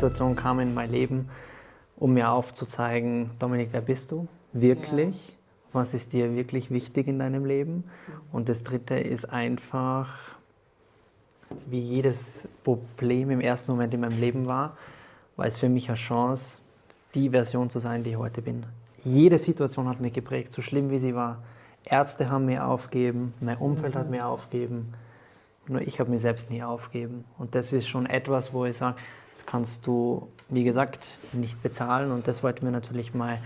Situation kam in mein Leben, um mir aufzuzeigen, Dominik, wer bist du wirklich? Ja. Was ist dir wirklich wichtig in deinem Leben? Und das Dritte ist einfach, wie jedes Problem im ersten Moment in meinem Leben war, war es für mich eine Chance, die Version zu sein, die ich heute bin. Jede Situation hat mich geprägt, so schlimm wie sie war. Ärzte haben mir aufgegeben, mein Umfeld mhm. hat mir aufgegeben, nur ich habe mir selbst nie aufgegeben. Und das ist schon etwas, wo ich sage, das kannst du, wie gesagt, nicht bezahlen und das wollten wir natürlich mal.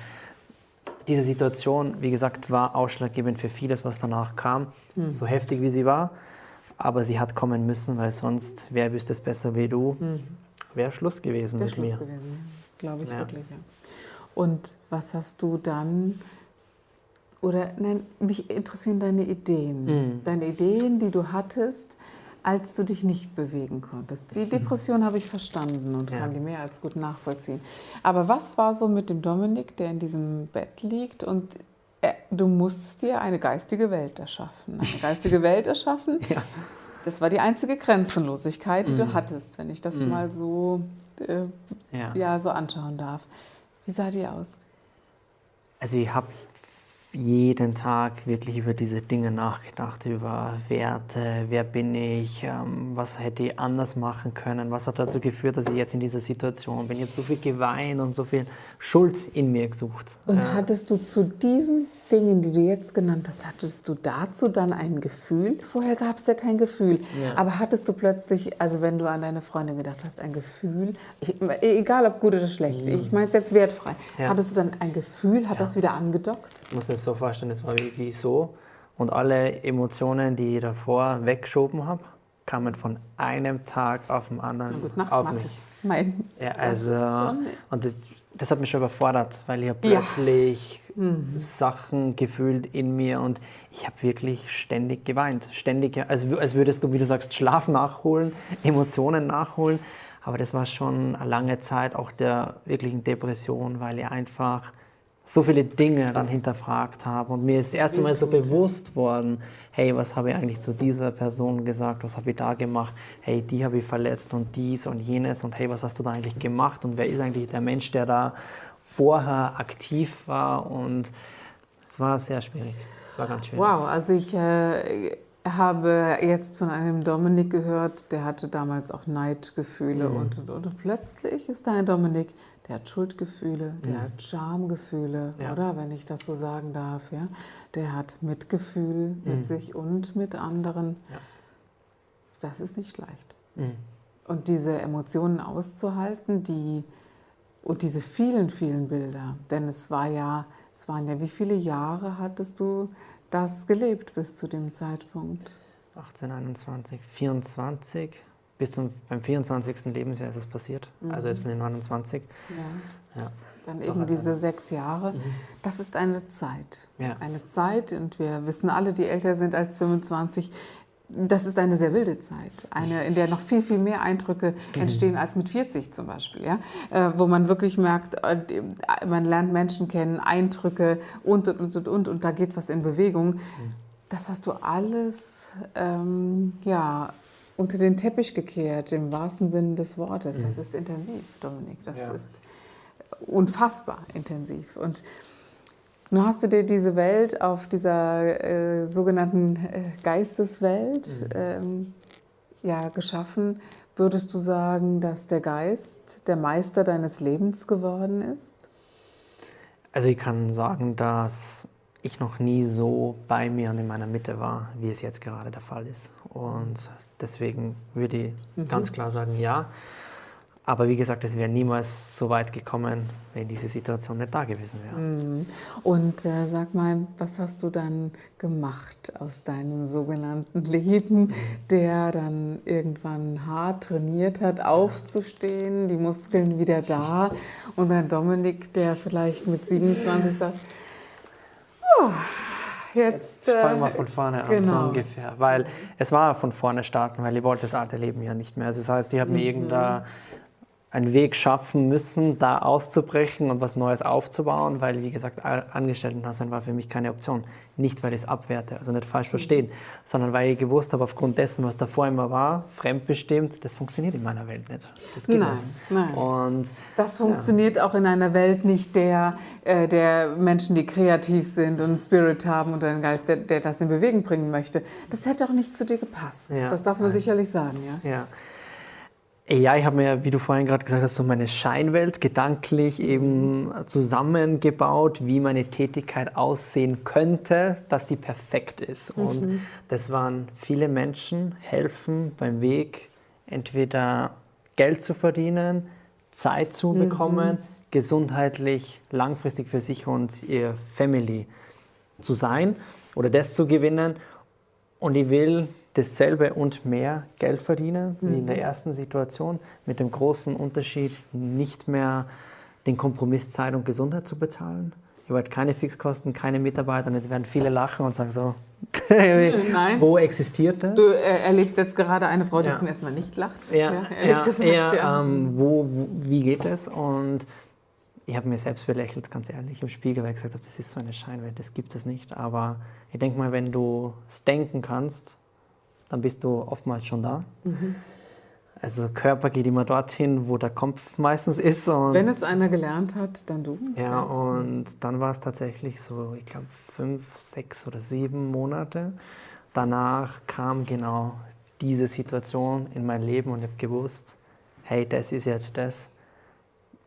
Diese Situation, wie gesagt, war ausschlaggebend für vieles, was danach kam, mhm. so heftig wie sie war. Aber sie hat kommen müssen, weil sonst, wer wüsste es besser wie du, mhm. wäre Schluss gewesen wär mit Schluss mir. gewesen, glaube ich ja. wirklich. Ja. Und was hast du dann, oder nein, mich interessieren deine Ideen. Mhm. Deine Ideen, die du hattest, als du dich nicht bewegen konntest. Die Depression habe ich verstanden und ja. kann die mehr als gut nachvollziehen. Aber was war so mit dem Dominik, der in diesem Bett liegt und er, du musstest dir eine geistige Welt erschaffen? Eine geistige Welt erschaffen? Ja. Das war die einzige Grenzenlosigkeit, die mhm. du hattest, wenn ich das mhm. mal so, äh, ja. ja. so anschauen darf. Wie sah die aus? Also ich habe jeden Tag wirklich über diese Dinge nachgedacht, über Werte, wer bin ich, ähm, was hätte ich anders machen können, was hat dazu geführt, dass ich jetzt in dieser Situation bin. Ich habe so viel geweint und so viel Schuld in mir gesucht. Und äh, hattest du zu diesen Dingen, die du jetzt genannt hast, hattest du dazu dann ein Gefühl? Vorher gab es ja kein Gefühl. Ja. Aber hattest du plötzlich, also wenn du an deine Freundin gedacht hast, ein Gefühl, ich, egal ob gut oder schlecht, mhm. ich meine es jetzt wertfrei, ja. hattest du dann ein Gefühl, hat ja. das wieder angedockt? Ich muss das so vorstellen, es war wirklich so. Und alle Emotionen, die ich davor weggeschoben habe, kamen von einem Tag auf den anderen gut, Nacht, auf mich. Mein, ja, also, und das, das hat mich schon überfordert, weil ich plötzlich Sachen gefühlt in mir und ich habe wirklich ständig geweint. Ständig, also als würdest du, wie du sagst, Schlaf nachholen, Emotionen nachholen. Aber das war schon eine lange Zeit auch der wirklichen Depression, weil ich einfach so viele Dinge dann hinterfragt habe. Und mir ist das erste Mal so bewusst worden, hey, was habe ich eigentlich zu dieser Person gesagt, was habe ich da gemacht, hey, die habe ich verletzt und dies und jenes. Und hey, was hast du da eigentlich gemacht? Und wer ist eigentlich der Mensch, der da vorher aktiv war und es war sehr schwierig. Es war ganz schwierig. Wow, also ich äh, habe jetzt von einem Dominik gehört, der hatte damals auch Neidgefühle mhm. und, und, und, plötzlich ist da ein Dominik, der hat Schuldgefühle, der mhm. hat Schamgefühle, ja. oder wenn ich das so sagen darf, ja, der hat Mitgefühl mhm. mit sich und mit anderen. Ja. Das ist nicht leicht. Mhm. Und diese Emotionen auszuhalten, die und diese vielen, vielen Bilder, denn es war ja, es waren ja, wie viele Jahre hattest du das gelebt bis zu dem Zeitpunkt? 18, 21, 24. Bis zum, beim 24. Lebensjahr ist es passiert. Mhm. Also jetzt bin ich 29. Ja. ja. Dann eben diese eine. sechs Jahre. Mhm. Das ist eine Zeit. Ja. Eine Zeit, und wir wissen alle, die älter sind als 25, das ist eine sehr wilde Zeit, eine, in der noch viel, viel mehr Eindrücke mhm. entstehen als mit 40 zum Beispiel, ja? Äh, wo man wirklich merkt, äh, man lernt Menschen kennen, Eindrücke und, und, und, und, und da geht was in Bewegung. Mhm. Das hast du alles ähm, ja, unter den Teppich gekehrt, im wahrsten Sinne des Wortes. Das mhm. ist intensiv, Dominik, das ja. ist unfassbar intensiv. Und nun hast du dir diese Welt auf dieser äh, sogenannten äh, Geisteswelt mhm. ähm, ja, geschaffen. Würdest du sagen, dass der Geist der Meister deines Lebens geworden ist? Also ich kann sagen, dass ich noch nie so bei mir und in meiner Mitte war, wie es jetzt gerade der Fall ist. Und deswegen würde ich mhm. ganz klar sagen, ja. Aber wie gesagt, es wäre niemals so weit gekommen, wenn diese Situation nicht da gewesen wäre. Mhm. Und äh, sag mal, was hast du dann gemacht aus deinem sogenannten Leben, mhm. der dann irgendwann hart trainiert hat, aufzustehen, die Muskeln wieder da und dann Dominik, der vielleicht mit 27 sagt, so, Jetzt, jetzt fangen wir äh, von vorne an, genau. so ungefähr. Weil es war von vorne starten, weil ich wollte das alte Leben ja nicht mehr. Also das heißt, ich habe mhm. mir irgendein einen Weg schaffen müssen, da auszubrechen und was Neues aufzubauen, weil, wie gesagt, Angestellten-Dasein war für mich keine Option. Nicht, weil ich es abwerte, also nicht falsch verstehen, sondern weil ich gewusst habe, aufgrund dessen, was davor immer war, fremdbestimmt, das funktioniert in meiner Welt nicht. Das geht nein, nicht. Nein. Und, das funktioniert ja. auch in einer Welt nicht der, äh, der Menschen, die kreativ sind und einen Spirit haben und einen Geist, der, der das in Bewegung bringen möchte. Das hätte auch nicht zu dir gepasst. Ja, das darf man nein. sicherlich sagen. Ja. ja. Ja, ich habe mir, wie du vorhin gerade gesagt hast, so meine Scheinwelt gedanklich eben zusammengebaut, wie meine Tätigkeit aussehen könnte, dass sie perfekt ist. Mhm. Und das waren viele Menschen, helfen beim Weg, entweder Geld zu verdienen, Zeit zu mhm. bekommen, gesundheitlich, langfristig für sich und ihr Family zu sein oder das zu gewinnen. Und ich will dasselbe und mehr Geld verdienen mhm. wie in der mhm. ersten Situation, mit dem großen Unterschied, nicht mehr den Kompromiss Zeit und Gesundheit zu bezahlen. Ich habe halt keine Fixkosten, keine Mitarbeiter und jetzt werden viele lachen und sagen so, wo existiert das? Du äh, erlebst jetzt gerade eine Frau, die ja. zum ersten Mal nicht lacht. Ja, ja ehrlich ja, gesagt. Ja, ähm, wo, wo, wie geht das? Und ich habe mir selbst belächelt, ganz ehrlich, im Spiegel, weil ich gesagt habe, das ist so eine Scheinwelt, das gibt es nicht. Aber ich denke mal, wenn du es denken kannst, dann bist du oftmals schon da. Mhm. Also Körper geht immer dorthin, wo der Kopf meistens ist. Wenn es einer gelernt hat, dann du. Ja, und dann war es tatsächlich so, ich glaube, fünf, sechs oder sieben Monate. Danach kam genau diese Situation in mein Leben und ich habe gewusst, hey, das ist jetzt das,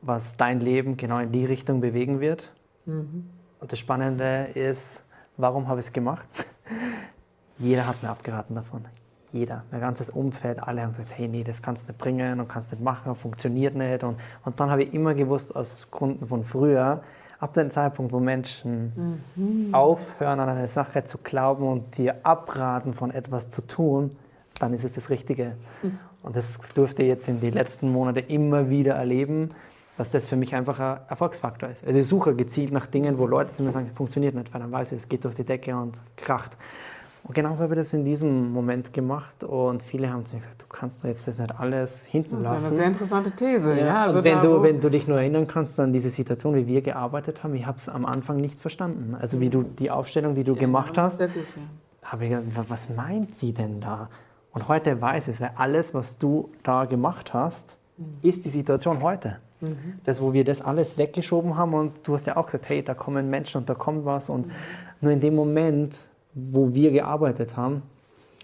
was dein Leben genau in die Richtung bewegen wird. Mhm. Und das Spannende ist, warum habe ich es gemacht? Jeder hat mir abgeraten davon. Jeder, mein ganzes Umfeld, alle haben gesagt, hey, nee, das kannst du nicht bringen und kannst nicht machen, funktioniert nicht. Und, und dann habe ich immer gewusst, aus Gründen von früher, ab dem Zeitpunkt, wo Menschen mhm. aufhören, an eine Sache zu glauben und dir abraten, von etwas zu tun, dann ist es das Richtige. Mhm. Und das durfte ich jetzt in den letzten Monaten immer wieder erleben, dass das für mich einfach ein Erfolgsfaktor ist. Also ich suche gezielt nach Dingen, wo Leute zu mir sagen, funktioniert nicht, weil dann weiß ich, es geht durch die Decke und kracht. Und genauso habe ich das in diesem Moment gemacht und viele haben zu mir gesagt, du kannst doch jetzt das nicht alles hinten lassen. Das ist eine sehr interessante These. Ja, ja also wenn, du, wenn du dich nur erinnern kannst an diese Situation, wie wir gearbeitet haben, ich habe es am Anfang nicht verstanden. Also wie du die Aufstellung, die du ja, gemacht hast, sehr gut, ja. habe ich gedacht, was meint sie denn da? Und heute weiß ich es, weil alles, was du da gemacht hast, mhm. ist die Situation heute. Mhm. Das, wo wir das alles weggeschoben haben und du hast ja auch gesagt, hey, da kommen Menschen und da kommt was und mhm. nur in dem Moment wo wir gearbeitet haben,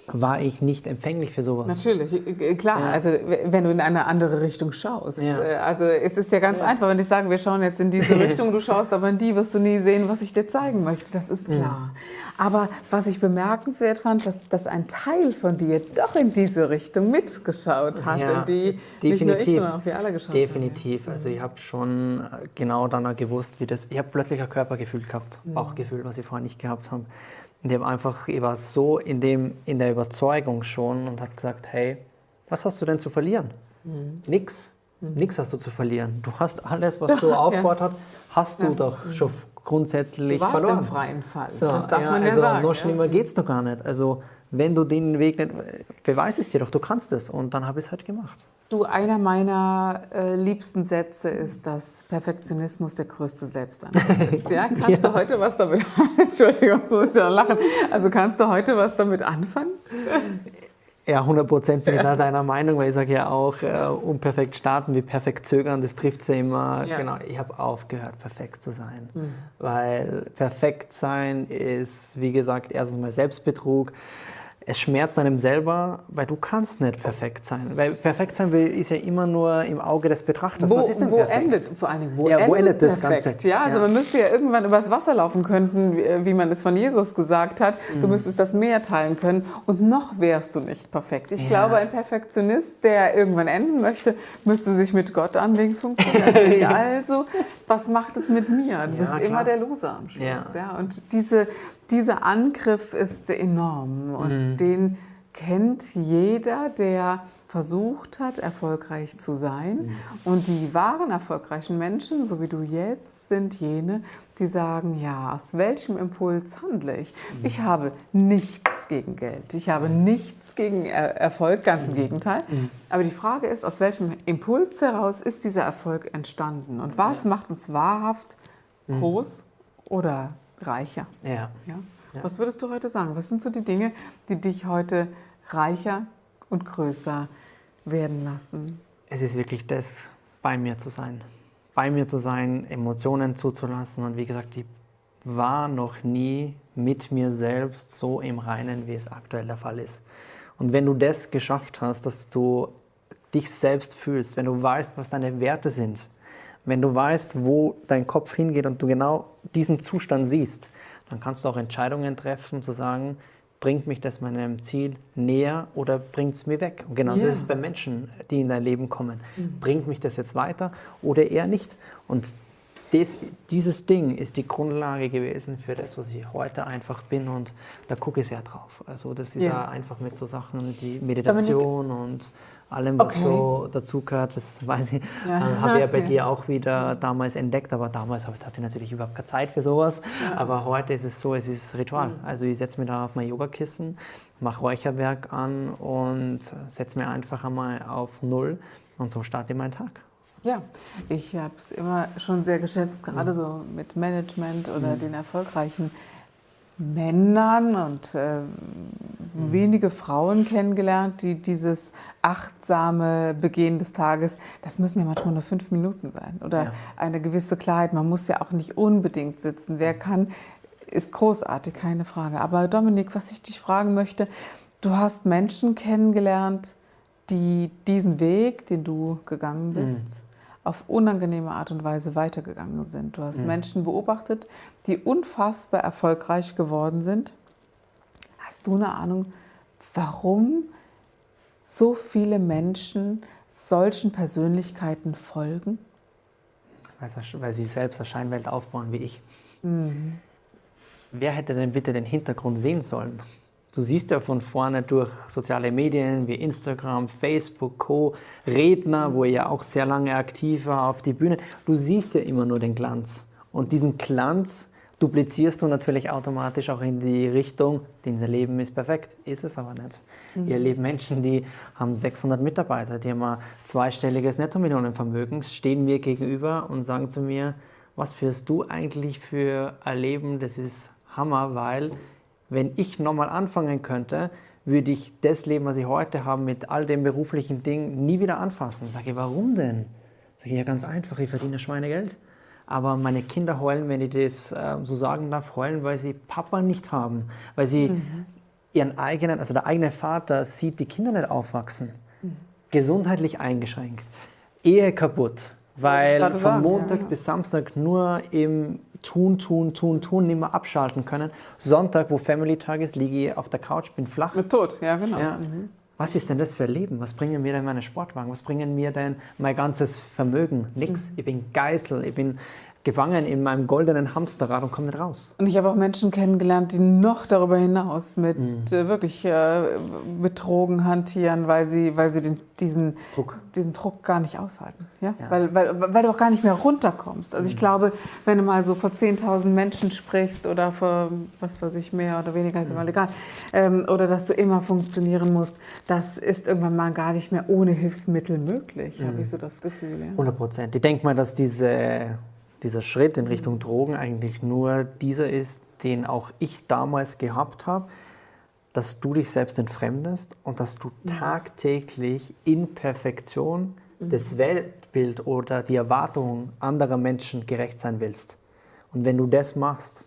war ich nicht empfänglich für sowas. Natürlich, äh, klar. Ja. Also wenn du in eine andere Richtung schaust. Ja. Äh, also es ist ja ganz ja. einfach, wenn ich sage, wir schauen jetzt in diese Richtung, du schaust aber in die, wirst du nie sehen, was ich dir zeigen möchte. Das ist klar. Aber was ich bemerkenswert fand, dass, dass ein Teil von dir doch in diese Richtung mitgeschaut hat, in die definitiv. nicht nur ich, sondern auch wir alle geschaut definitiv. haben. Definitiv. Also ich habe schon äh, genau dann gewusst, wie das. Ich habe plötzlich ein Körpergefühl gehabt, mhm. Bauchgefühl, was ich vorher nicht gehabt habe. Und ich, einfach, ich war so in, dem, in der Überzeugung schon und habe gesagt, hey, was hast du denn zu verlieren? Mhm. Nix. Mhm. Nix hast du zu verlieren. Du hast alles, was du aufgebaut ja. hast, hast du ja. doch schon grundsätzlich du warst verloren. im freien Fall. So, das darf ja, man ja also sagen. Noch schlimmer ja. geht es doch gar nicht. Also wenn du den Weg nicht, beweis es dir doch, du kannst es. Und dann habe ich es halt gemacht. Du, einer meiner äh, liebsten Sätze ist, dass Perfektionismus der größte Selbstangriff ist. Ja? Kannst ja. du heute was damit, Entschuldigung, muss ich da lachen. Also kannst du heute was damit anfangen? Ja, 100 Prozent bin ich da deiner Meinung, weil ich sage ja auch, äh, unperfekt starten wie perfekt zögern, das trifft sie immer. Ja. Genau, ich habe aufgehört, perfekt zu sein. Mhm. Weil perfekt sein ist, wie gesagt, erstens mal Selbstbetrug. Es schmerzt einem selber, weil du kannst nicht perfekt sein. Weil perfekt sein ist ja immer nur im Auge des Betrachters. Wo, Was ist denn wo perfekt? endet vor allen Dingen, wo, ja, endet, wo endet das perfekt? Ganze? Ja, also ja. man müsste ja irgendwann übers Wasser laufen können, wie, wie man es von Jesus gesagt hat. Mhm. Du müsstest das Meer teilen können und noch wärst du nicht perfekt. Ich Ja. glaube, ein Perfektionist, der irgendwann enden möchte, müsste sich mit Gott anlegen. Also, was macht es mit mir? Du bist klar. immer der Loser am Schluss. Ja. Und diese, dieser Angriff ist enorm und Mhm. den kennt jeder, der versucht hat, erfolgreich zu sein. Mhm. Und die wahren erfolgreichen Menschen, so wie du jetzt, sind jene, die sagen, ja, aus welchem Impuls handle ich? Mhm. Ich habe nichts gegen Geld, ich habe nichts gegen Er- Erfolg, ganz Mhm. im Gegenteil. Aber die Frage ist, aus welchem Impuls heraus ist dieser Erfolg entstanden? Und was macht uns wahrhaft groß oder reicher? Ja. Ja? Was würdest du heute sagen? Was sind so die Dinge, die dich heute reicher und größer werden lassen? Es ist wirklich das, bei mir zu sein. Bei mir zu sein, Emotionen zuzulassen. Und wie gesagt, ich war noch nie mit mir selbst so im Reinen, wie es aktuell der Fall ist. Und wenn du das geschafft hast, dass du dich selbst fühlst, wenn du weißt, was deine Werte sind, wenn du weißt, wo dein Kopf hingeht und du genau diesen Zustand siehst, dann kannst du auch Entscheidungen treffen, zu sagen, bringt mich das meinem Ziel näher oder bringt es mir weg? Und genauso Ja. ist es bei Menschen, die in dein Leben kommen. Bringt mich das jetzt weiter oder eher nicht? Und das, dieses Ding ist die Grundlage gewesen für das, was ich heute einfach bin und da gucke ich sehr drauf. Also das ist Ja. ja, einfach mit so Sachen, die Meditation und allem, was Okay. so dazugehört, das weiß ich, Ja. äh, habe ich ja bei Ja. dir auch wieder damals entdeckt, aber damals hatte ich natürlich überhaupt keine Zeit für sowas. Aber heute ist es so, es ist Ritual. Mhm. Also ich setze mich da auf mein Yogakissen, mache Räucherwerk an und setze mir einfach einmal auf Null und so starte ich meinen Tag. Ja, ich habe es immer schon sehr geschätzt, gerade Mhm. so mit Management oder den erfolgreichen Männern und äh, Mhm. wenige Frauen kennengelernt, die dieses achtsame Begehen des Tages, das müssen ja manchmal nur fünf Minuten sein oder Ja. eine gewisse Klarheit. Man muss ja auch nicht unbedingt sitzen. Wer kann, ist großartig, keine Frage. Aber Dominik, was ich dich fragen möchte, du hast Menschen kennengelernt, die diesen Weg, den du gegangen bist, auf unangenehme Art und Weise weitergegangen sind. Du hast Menschen beobachtet, die unfassbar erfolgreich geworden sind. Hast du eine Ahnung, warum so viele Menschen solchen Persönlichkeiten folgen? Weil sie- weil sie selbst eine Scheinwelt aufbauen wie ich. Mhm. Wer hätte denn bitte den Hintergrund sehen sollen? Du siehst ja von vorne durch soziale Medien wie Instagram, Facebook, Co. Redner, wo er ja auch sehr lange aktiv war auf die Bühne. Du siehst ja immer nur den Glanz. Und diesen Glanz duplizierst du natürlich automatisch auch in die Richtung, unser Leben ist perfekt. Ist es aber nicht. Ihr erlebt Menschen, die haben 600 Mitarbeiter, die haben ein zweistelliges Nettomillionenvermögen, stehen mir gegenüber und sagen zu mir, was führst du eigentlich für ein Leben? Das ist Hammer, weil wenn ich nochmal anfangen könnte, würde ich das Leben, was ich heute habe, mit all den beruflichen Dingen nie wieder anfassen. Sage ich, warum denn? Sage ich, ja ganz einfach, ich verdiene Schweinegeld. Aber meine Kinder heulen, wenn ich das äh, so sagen darf, heulen, weil sie Papa nicht haben. Weil sie ihren eigenen, also der eigene Vater sieht die Kinder nicht aufwachsen. Gesundheitlich eingeschränkt. Ehe kaputt. Weil von Montag ja, bis Samstag nur im Tun, Tun, Tun, Tun, nicht mehr abschalten können. Sonntag, wo Family-Tag ist, liege ich auf der Couch, bin flach. Mit Tod, ja genau. Ja. Was ist denn das für ein Leben? Was bringen mir denn meine Sportwagen? Was bringen mir denn mein ganzes Vermögen? Nix. Ich bin Geißel. Ich bin gefangen in meinem goldenen Hamsterrad und komme nicht raus. Und ich habe auch Menschen kennengelernt, die noch darüber hinaus mit Mhm. äh, wirklich äh, mit Drogen hantieren, weil sie, weil sie den, diesen, Druck. diesen Druck gar nicht aushalten. Ja? Ja. Mhm. Weil, weil, weil du auch gar nicht mehr runterkommst. Also ich glaube, wenn du mal so vor 10.000 Menschen sprichst oder vor, was weiß ich, mehr oder weniger, ist Mhm. immer egal, ähm, oder dass du immer funktionieren musst, das ist irgendwann mal gar nicht mehr ohne Hilfsmittel möglich, Mhm. habe ich so das Gefühl. Ja? 100 Prozent. Ich denke mal, dass diese, dieser Schritt in Richtung Drogen eigentlich nur dieser ist, den auch ich damals gehabt habe, dass du dich selbst entfremdest und dass du tagtäglich in Perfektion das Weltbild oder die Erwartungen anderer Menschen gerecht sein willst. Und wenn du das machst,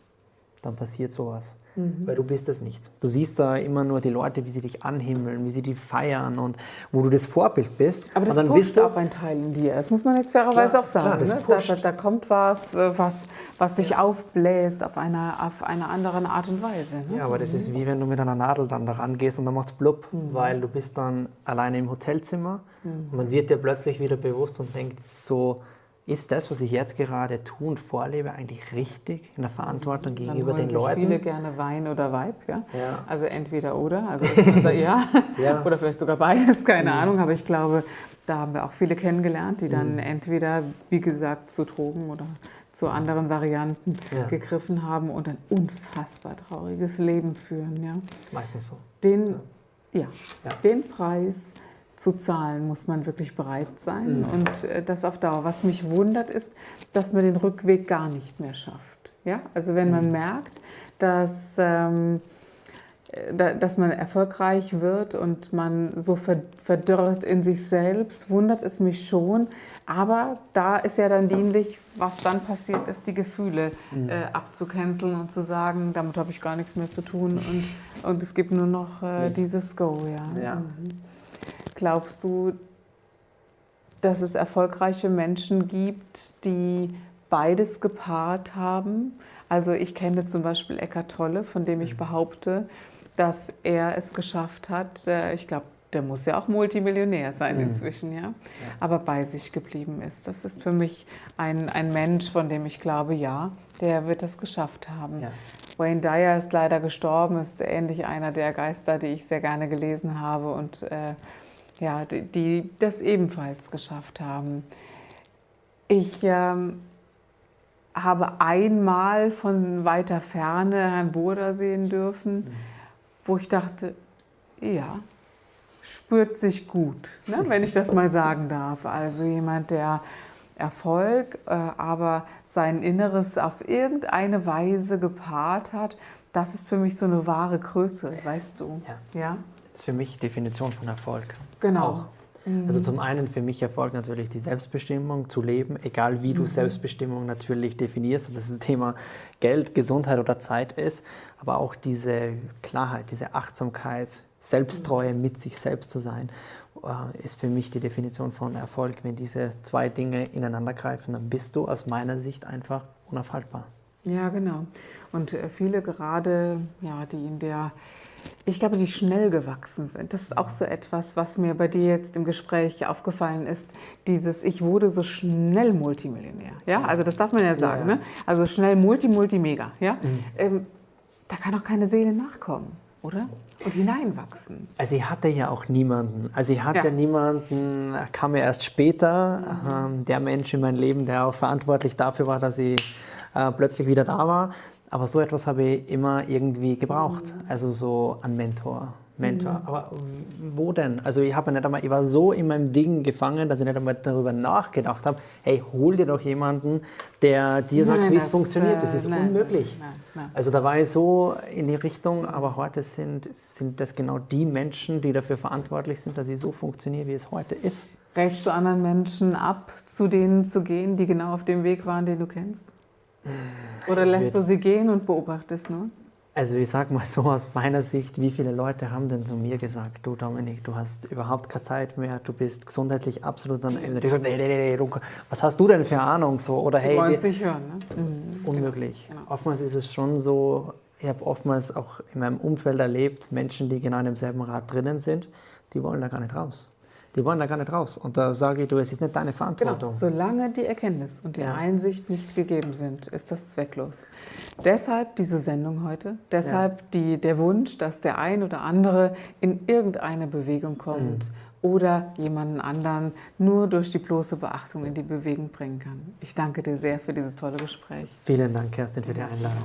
dann passiert sowas. Mhm. Weil du bist es nicht. Du siehst da immer nur die Leute, wie sie dich anhimmeln, wie sie die feiern und wo du das Vorbild bist. Aber das und dann pusht auch ein Teil in dir. Das muss man jetzt fairerweise auch sagen. Klar, ne? da, da, da, kommt was, äh, was, was dich ja. aufbläst auf einer auf eine andere Art und Weise. Ne? Ja, aber das mhm. ist wie wenn du mit einer Nadel dann da rangehst und dann macht es blub, mhm. weil du bist dann alleine im Hotelzimmer mhm. und dann wird dir plötzlich wieder bewusst und denkt so, ist das, was ich jetzt gerade tue und vorlebe, eigentlich richtig in der Verantwortung Dann gegenüber den Leuten? viele gerne Wein oder Weib, ja? ja. Also entweder oder, also also ja. ja. oder vielleicht sogar beides, keine mhm. Ahnung. Aber ich glaube, da haben wir auch viele kennengelernt, die dann mhm. entweder, wie gesagt, zu Drogen oder zu anderen Varianten ja. gegriffen haben und ein unfassbar trauriges Leben führen. Ja? Das ist meistens so. Den, ja. den Preis zu zahlen, muss man wirklich bereit sein. Mhm. Und äh, das auf Dauer. Was mich wundert, ist, dass man den Rückweg gar nicht mehr schafft. Ja? Also wenn man mhm. merkt, dass, ähm, äh, dass man erfolgreich wird und man so verdörrt in sich selbst, wundert es mich schon. Aber da ist ja dann dienlich, was dann passiert ist, die Gefühle mhm. äh, abzucanceln und zu sagen, damit habe ich gar nichts mehr zu tun und, und es gibt nur noch äh, dieses Go. Ja. ja. Mhm. Glaubst du, dass es erfolgreiche Menschen gibt, die beides gepaart haben? Also ich kenne zum Beispiel Eckart Tolle, von dem ich mhm. behaupte, dass er es geschafft hat. Äh, ich glaube, der muss ja auch Multimillionär sein mhm. inzwischen, ja? ja? aber bei sich geblieben ist. Das ist für mich ein, ein Mensch, von dem ich glaube, ja, der wird das geschafft haben. Ja. Wayne Dyer ist leider gestorben, ist ähnlich einer der Geister, die ich sehr gerne gelesen habe und äh, ja, die, die, das ebenfalls geschafft haben. Ich ähm, habe einmal von weiter Ferne Herrn Burda sehen dürfen, mhm. wo ich dachte, ja, spürt sich gut, ne, wenn ich das mal sagen darf. Also jemand, der Erfolg, äh, aber sein Inneres auf irgendeine Weise gepaart hat, das ist für mich so eine wahre Größe, weißt du. Ja. ja? Ist für mich Definition von Erfolg. Genau. Auch. Also zum einen für mich Erfolg natürlich die Selbstbestimmung zu leben, egal wie du mhm. Selbstbestimmung natürlich definierst, ob das das Thema Geld, Gesundheit oder Zeit ist, aber auch diese Klarheit, diese Achtsamkeit, Selbsttreue mhm. mit sich selbst zu sein, äh, ist für mich die Definition von Erfolg. Wenn diese zwei Dinge ineinander greifen, dann bist du aus meiner Sicht einfach unaufhaltbar. Ja, genau. Und äh, viele gerade, ja, die in der ich glaube, die schnell gewachsen sind. Das ist auch so etwas, was mir bei dir jetzt im Gespräch aufgefallen ist. Dieses, ich wurde so schnell Multimillionär. Ja, also das darf man ja sagen. Ja. Ne? Also schnell Multi, Multi, Mega. Ja, mhm. ähm, da kann doch keine Seele nachkommen, oder? Und hineinwachsen. Also ich hatte ja auch niemanden. Also ich hatte ja, ja niemanden, kam ja erst später, mhm. ähm, der Mensch in meinem Leben, der auch verantwortlich dafür war, dass ich äh, plötzlich wieder da war. Aber so etwas habe ich immer irgendwie gebraucht. Also so ein Mentor. Mentor. Mhm. Aber wo denn? Also ich habe nicht einmal, ich war so in meinem Ding gefangen, dass ich nicht einmal darüber nachgedacht habe, hey, hol dir doch jemanden, der dir sagt, wie es funktioniert. Das ist nein, unmöglich. Nein, nein, also da war ich so in die Richtung, aber heute sind, sind das genau die Menschen, die dafür verantwortlich sind, dass ich so funktioniere, wie es heute ist. Rätst du anderen Menschen ab, zu denen zu gehen, die genau auf dem Weg waren, den du kennst? Oder lässt du sie gehen und beobachtest nur? Also ich sage mal so aus meiner Sicht, wie viele Leute haben denn zu mir gesagt, du Dominik, du hast überhaupt keine Zeit mehr, du bist gesundheitlich absolut an Ende. Ich sage, nee, nee, nee, du, was hast du denn für Ahnung? So, oder hey, wollen es nicht hören, ne? Mhm. Das ist unmöglich. Genau. Oftmals ist es schon so, ich habe oftmals auch in meinem Umfeld erlebt, Menschen, die genau in demselben Rad drinnen sind, die wollen da gar nicht raus die wollen da gar nicht raus. Und da sage ich, du, es ist nicht deine Verantwortung. Genau. Solange die Erkenntnis und die ja. Einsicht nicht gegeben sind, ist das zwecklos. Deshalb diese Sendung heute, deshalb ja. die, der Wunsch, dass der ein oder andere in irgendeine Bewegung kommt. Mhm. Oder jemanden anderen nur durch die bloße Beachtung in die Bewegung bringen kann. Ich danke dir sehr für dieses tolle Gespräch. Vielen Dank, Kerstin, für die Einladung.